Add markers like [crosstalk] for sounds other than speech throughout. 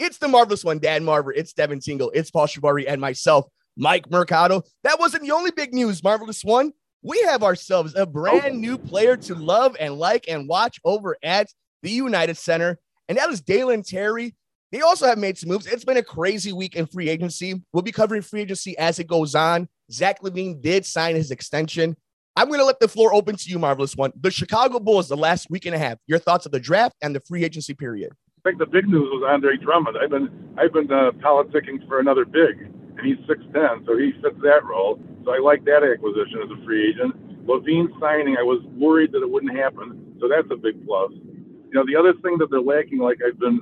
It's the marvelous one, Dan Marver. It's Devin Tingle. It's Paul Shivari and myself, Mike Mercado. That wasn't the only big news, marvelous one. We have ourselves a brand new player to love and like and watch over at the United Center, and that is Dalen Terry. They also have made some moves. It's been a crazy week in free agency. We'll be covering free agency as it goes on. Zach LaVine did sign his extension. I'm going to let the floor open to you, Marvelous One. The Chicago Bulls, the last week and a half, your thoughts of the draft and the free agency period. I think the big news was Andre Drummond. I've been I've been uh, politicking for another big, and he's six ten, so he fits that role. So I like that acquisition as a free agent. LaVine signing, I was worried that it wouldn't happen, so that's a big plus. You know, the other thing that they're lacking, like I've been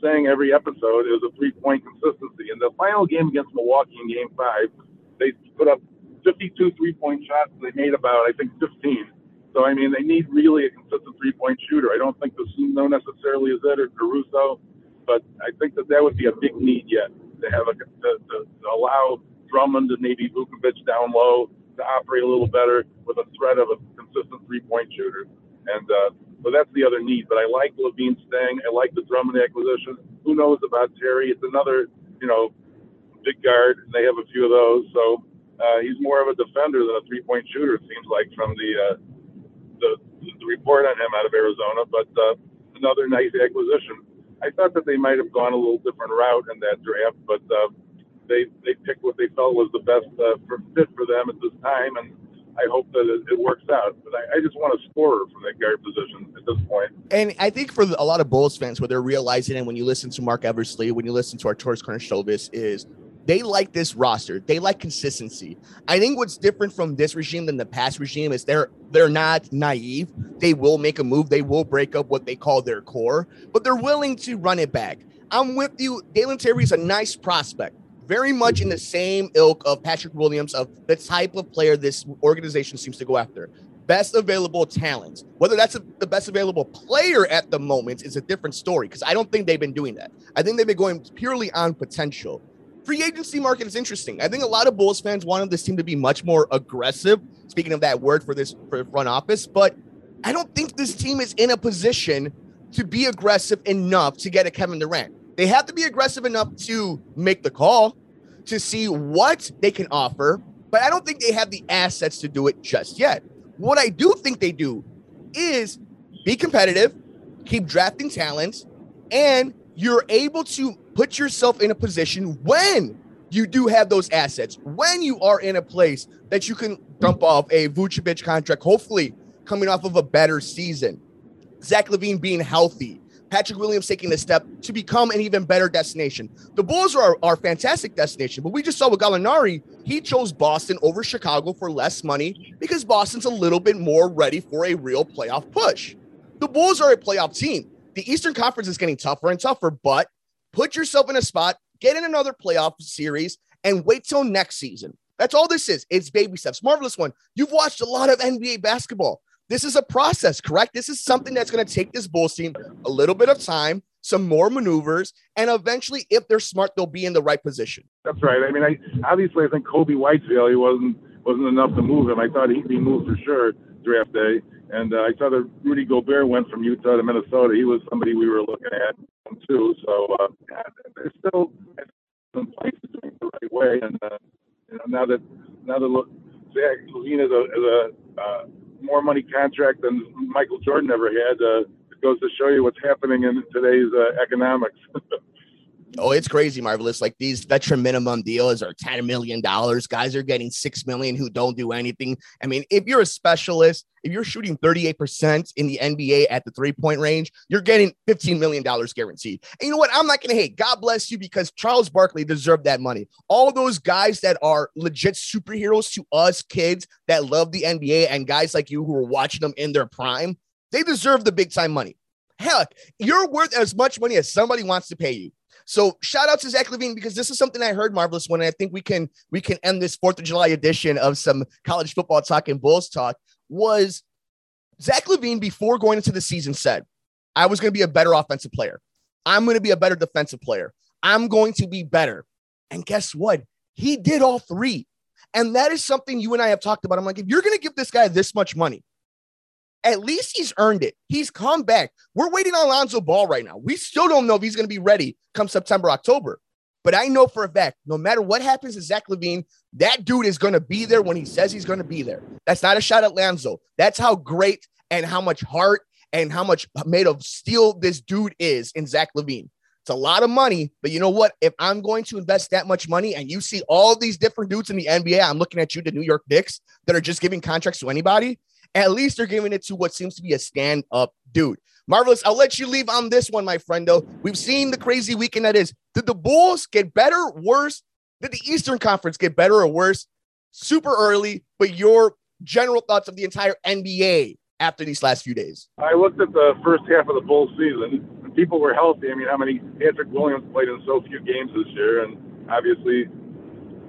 saying every episode, is a three point consistency. In the final game against Milwaukee in Game Five, they put up 52 three point shots. They made about, I think, 15. So, I mean, they need really a consistent three point shooter. I don't think the Suno necessarily is it or Caruso, but I think that that would be a big need yet to have a, to, to, to allow Drummond and maybe Vucevic down low to operate a little better with a threat of a consistent three point shooter. And uh, so that's the other need. But I like LaVine staying. I like the Drummond acquisition. Who knows about Terry? It's another, you know, big guard, and they have a few of those. So uh, he's more of a defender than a three-point shooter. It seems like from the uh, the, the report on him out of Arizona. But uh, another nice acquisition. I thought that they might have gone a little different route in that draft, but uh, they they picked what they felt was the best uh, for, fit for them at this time, and I hope that it, it works out. But I, I, just want a scorer from that guard position at this point. And I think for a lot of Bulls fans, what they're realizing, and when you listen to Marc Eversley, when you listen to Arturas Karnisovas, is they like this roster. They like consistency. I think what's different from this regime than the past regime is they're they're not naive. They will make a move. They will break up what they call their core, but they're willing to run it back. I'm with you. Dalen Terry is a nice prospect, very much in the same ilk of Patrick Williams, of the type of player this organization seems to go after. Best available talent. Whether that's a, the best available player at the moment is a different story because I don't think they've been doing that. I think they've been going purely on potential free agency market is interesting. I think a lot of Bulls fans wanted this team to be much more aggressive. Speaking of that word for this for front office, but I don't think this team is in a position to be aggressive enough to get a Kevin Durant. They have to be aggressive enough to make the call to see what they can offer, but I don't think they have the assets to do it just yet. What I do think they do is be competitive, keep drafting talent, and you're able to put yourself in a position when you do have those assets, when you are in a place that you can dump off a Vucevic contract, hopefully coming off of a better season, Zach LaVine being healthy, Patrick Williams taking a step to become an even better destination. The Bulls are our fantastic destination, but we just saw with Gallinari, he chose Boston over Chicago for less money because Boston's a little bit more ready for a real playoff push. The Bulls are a playoff team. The Eastern Conference is getting tougher and tougher, but put yourself in a spot, get in another playoff series, and wait till next season. That's all this is. It's baby steps. Marvelous one. You've watched a lot of NBA basketball. This is a process, correct? This is something that's going to take this Bulls team a little bit of time, some more maneuvers, and eventually, if they're smart, they'll be in the right position. That's right. I mean, I obviously I think Coby White's value wasn't wasn't enough to move him. I thought he'd be moved for sure draft day. And uh, I saw that Rudy Gobert went from Utah to Minnesota. He was somebody we were looking at too. So uh, yeah, there's still some places doing the right way. And uh, you know, now that now that look, Zach LaVine is a, is a uh, more money contract than Michael Jordan ever had. Uh, it goes to show you what's happening in today's uh, economics. [laughs] Oh, it's crazy, marvelous. Like these veteran minimum deals are $10 million. Guys are getting six million who don't do anything. I mean, if you're a specialist, if you're shooting 38% in the NBA at the three-point range, you're getting $15 million guaranteed. And you know what? I'm not gonna hate. God bless you because Charles Barkley deserved that money. All those guys that are legit superheroes to us kids that love the NBA and guys like you who are watching them in their prime, they deserve the big time money. Heck, you're worth as much money as somebody wants to pay you. So shout out to Zach LaVine because this is something I heard marvelous when I think we can we can end this Fourth of July edition of some college football talk and Bulls talk. Was Zach LaVine before going into the season said, "I was going to be a better offensive player. I'm going to be a better defensive player. I'm going to be better." And guess what? He did all three. And that is something you and I have talked about. I'm like, if you're going to give this guy this much money, At least he's earned it. He's come back. We're waiting on Lonzo Ball right now. We still don't know if he's going to be ready come September, October. But I know for a fact, no matter what happens to Zach LaVine, that dude is going to be there when he says he's going to be there. That's not a shot at Lonzo. That's how great and how much heart and how much made of steel this dude is in Zach LaVine. It's a lot of money, but you know what? If I'm going to invest that much money and you see all these different dudes in the NBA, I'm looking at you, the New York Knicks, that are just giving contracts to anybody. At least they're giving it to what seems to be a stand up dude. Marvelous. I'll let you leave on this one, my friend. Though we've seen the crazy weekend that is. Did the Bulls get better, worse? Did the Eastern Conference get better or worse? Super early, but your general thoughts of the entire NBA after these last few days. I looked at the first half of the Bulls season people were healthy. I mean, how many Patrick Williams played in so few games this year, and obviously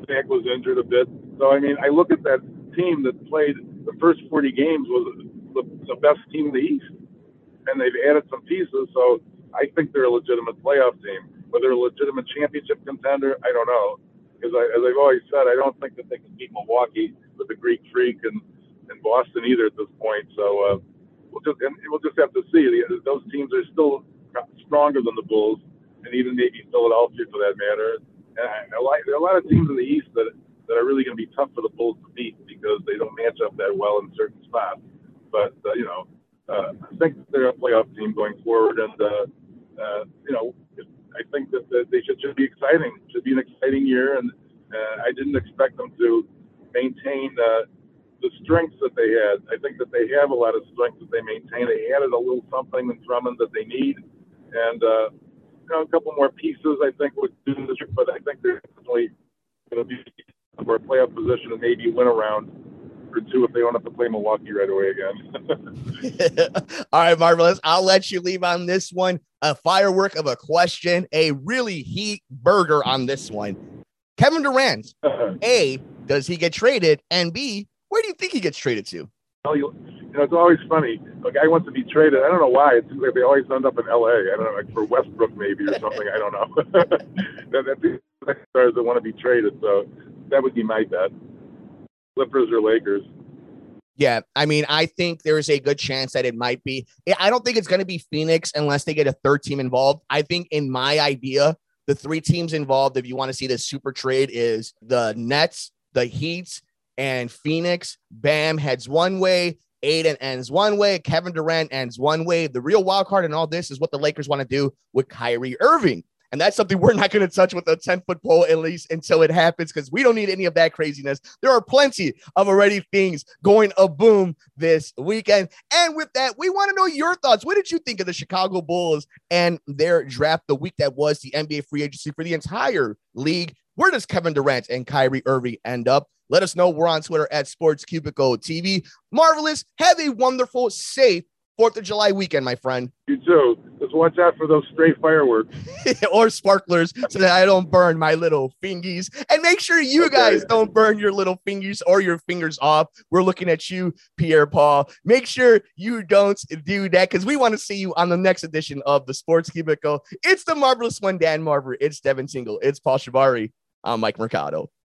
Zach was injured a bit. So I mean, I look at that team that played the first 40 games was the, the best team in the East, and they've added some pieces. So I think they're a legitimate playoff team. Whether a legitimate championship contender, I don't know. Because as I've always said, I don't think that they can beat Milwaukee with the Greek Freak and, and Boston either at this point. So uh, we'll just and we'll just have to see. Those teams are still stronger than the Bulls, and even maybe Philadelphia for that matter. And I like there are a lot of teams in the East that that are really going to be tough for the Bulls to beat because they don't match up that well in certain spots. But uh, you know, uh, I think they're a playoff team going forward, and uh, uh, you know, I think that, they should should be exciting. Should be an exciting year, and uh, I didn't expect them to maintain. Uh, the strengths that they had. I think that they have a lot of strengths that they maintain. They added a little something in Drummond that they need and uh, you know, a couple more pieces I think would do the trick. But I think they're definitely going to be for a playoff position and maybe win around or two if they don't have to play Milwaukee right away again. All right, marvelous. I'll let you leave on this one. A firework of a question, a really heat burger on this one. Kevin Durant, A, does he get traded? And B, where do you think he gets traded to? Well, you, you know, it's always funny. A guy wants to be traded. I don't know why. It seems like they always end up in L.A. I don't know, like for Westbrook maybe or something. I don't know. that, that's the stars that want to be traded. So that would be my bet. Clippers or Lakers. Yeah, I mean, I think there's a good chance that it might be. I don't think it's going to be Phoenix unless they get a third team involved. I think in my idea, the three teams involved, if you want to see this super trade, is the Nets, the Heat, and Phoenix. Bam heads one way. Ayton ends one way, Kevin Durant ends one way. The real wild card in all this is what the Lakers want to do with Kyrie Irving. And that's something we're not going to touch with a 10 foot pole, at least until it happens, because we don't need any of that craziness. There are plenty of already things going a boom this weekend. And with that, we want to know your thoughts. What did you think of the Chicago Bulls and their draft the week that was the NBA free agency for the entire league? Where does Kevin Durant and Kyrie Irving end up? Let us know. We're on Twitter at Sports Cubicle TV. Marvelous. Have a wonderful, safe Fourth of July weekend, my friend. You too. Just watch out for those stray fireworks [laughs] or sparklers so that I don't burn my little fingies. And make sure you okay. guys don't burn your little fingers or your fingers off. We're looking at you, Pierre Paul. Make sure you don't do that because we want to see you on the next edition of the Sports Cubicle. It's the marvelous one, Dan Marver. It's Devin Tingle. It's Paul Shavari. I'm Mike Mercado.